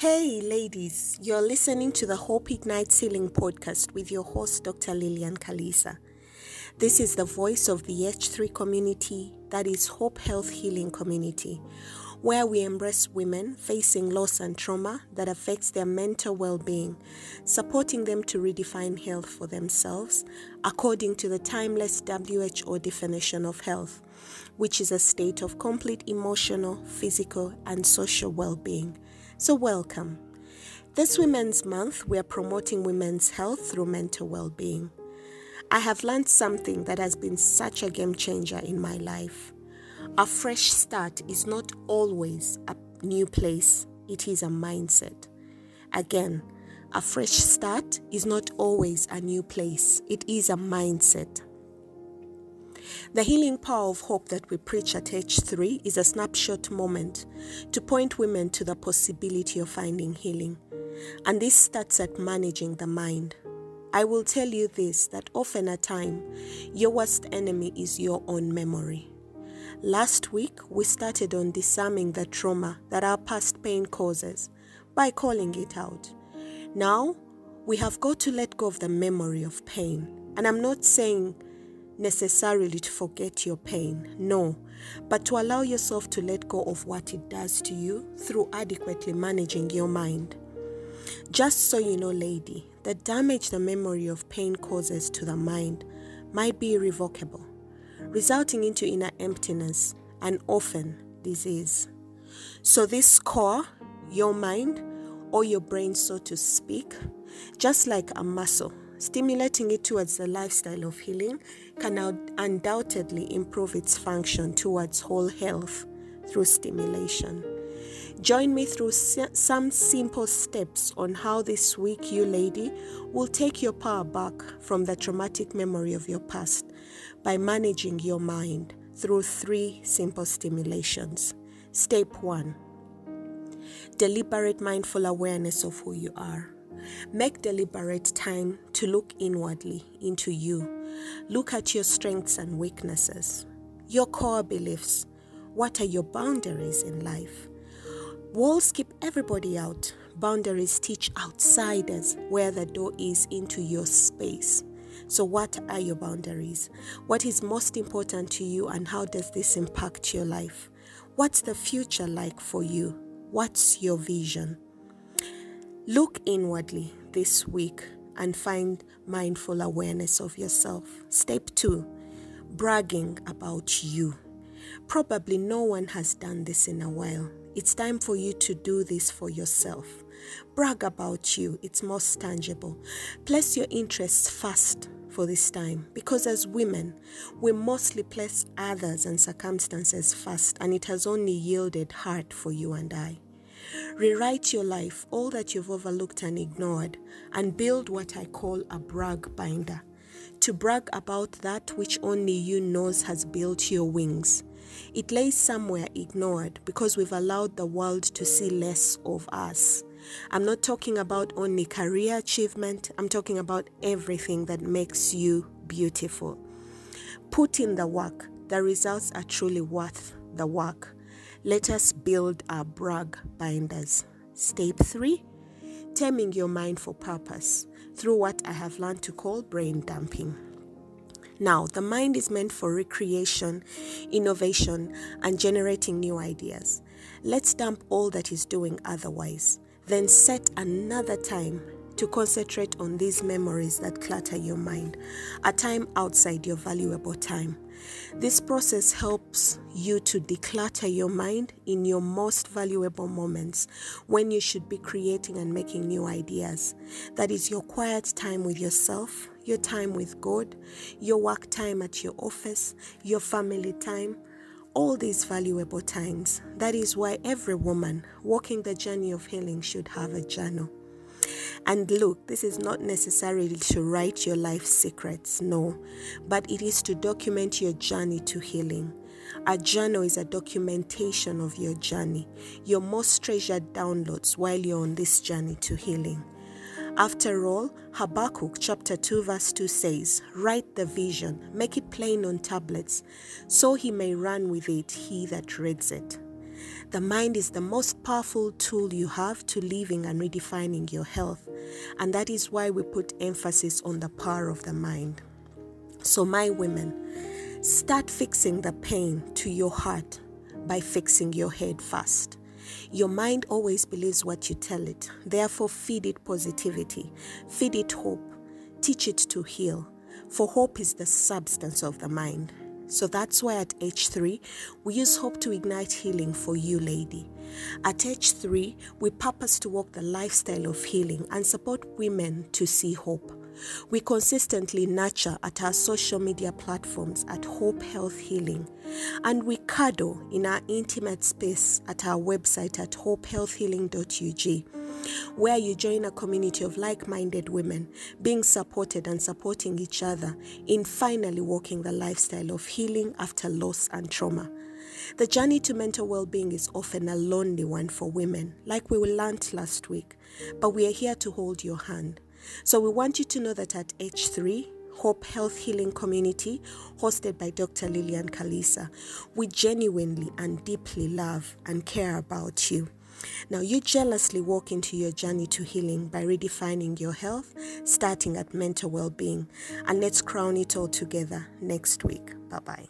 Hey, ladies, you're listening to the Hope Ignites Healing podcast with your host, Dr. Lillian Kalisa. This is the voice of the H3 community, that is Hope Health Healing Community, where we embrace women facing loss and trauma that affects their mental well being, supporting them to redefine health for themselves according to the timeless WHO definition of health, which is a state of complete emotional, physical, and social well being. So, welcome. This Women's Month, we are promoting women's health through mental well being. I have learned something that has been such a game changer in my life. A fresh start is not always a new place, it is a mindset. Again, a fresh start is not always a new place, it is a mindset. The healing power of hope that we preach at H3 is a snapshot moment to point women to the possibility of finding healing. And this starts at managing the mind. I will tell you this that often at time, your worst enemy is your own memory. Last week, we started on disarming the trauma that our past pain causes by calling it out. Now, we have got to let go of the memory of pain. And I'm not saying necessarily to forget your pain, no, but to allow yourself to let go of what it does to you through adequately managing your mind. Just so you know, lady, the damage the memory of pain causes to the mind might be irrevocable, resulting into inner emptiness and often disease. So, this core, your mind, or your brain, so to speak, just like a muscle, stimulating it towards the lifestyle of healing can undoubtedly improve its function towards whole health through stimulation. Join me through some simple steps on how this week you lady will take your power back from the traumatic memory of your past by managing your mind through three simple stimulations. Step 1 Deliberate mindful awareness of who you are. Make deliberate time to look inwardly into you. Look at your strengths and weaknesses, your core beliefs. What are your boundaries in life? Walls keep everybody out. Boundaries teach outsiders where the door is into your space. So, what are your boundaries? What is most important to you, and how does this impact your life? What's the future like for you? What's your vision? Look inwardly this week and find mindful awareness of yourself. Step two, bragging about you. Probably no one has done this in a while. It's time for you to do this for yourself. Brag about you, it's most tangible. Place your interests first for this time because as women, we mostly place others and circumstances first, and it has only yielded hurt for you and I. Rewrite your life, all that you've overlooked and ignored, and build what I call a brag binder. To brag about that which only you knows has built your wings. It lays somewhere ignored because we've allowed the world to see less of us. I'm not talking about only career achievement, I'm talking about everything that makes you beautiful. Put in the work, the results are truly worth the work. Let us build our brag binders. Step 3 Taming your mind for purpose through what I have learned to call brain dumping. Now, the mind is meant for recreation, innovation, and generating new ideas. Let's dump all that is doing otherwise. Then set another time to concentrate on these memories that clutter your mind, a time outside your valuable time. This process helps you to declutter your mind in your most valuable moments when you should be creating and making new ideas. That is your quiet time with yourself, your time with God, your work time at your office, your family time all these valuable times. That is why every woman walking the journey of healing should have a journal. And look, this is not necessarily to write your life secrets, no, but it is to document your journey to healing. A journal is a documentation of your journey, your most treasured downloads while you're on this journey to healing. After all, Habakkuk chapter 2 verse 2 says, Write the vision, make it plain on tablets, so he may run with it, he that reads it. The mind is the most powerful tool you have to living and redefining your health, and that is why we put emphasis on the power of the mind. So, my women, start fixing the pain to your heart by fixing your head first. Your mind always believes what you tell it. Therefore, feed it positivity, feed it hope, teach it to heal. For hope is the substance of the mind. So that's why at H3, we use hope to ignite healing for you, lady. At H3, we purpose to walk the lifestyle of healing and support women to see hope. We consistently nurture at our social media platforms at Hope Health Healing, and we cuddle in our intimate space at our website at hopehealthhealing.ug where you join a community of like minded women, being supported and supporting each other in finally walking the lifestyle of healing after loss and trauma. The journey to mental well being is often a lonely one for women, like we learned last week, but we are here to hold your hand. So we want you to know that at H3, Hope Health Healing Community, hosted by Dr. Lillian Kalisa, we genuinely and deeply love and care about you. Now, you jealously walk into your journey to healing by redefining your health, starting at mental well being. And let's crown it all together next week. Bye bye.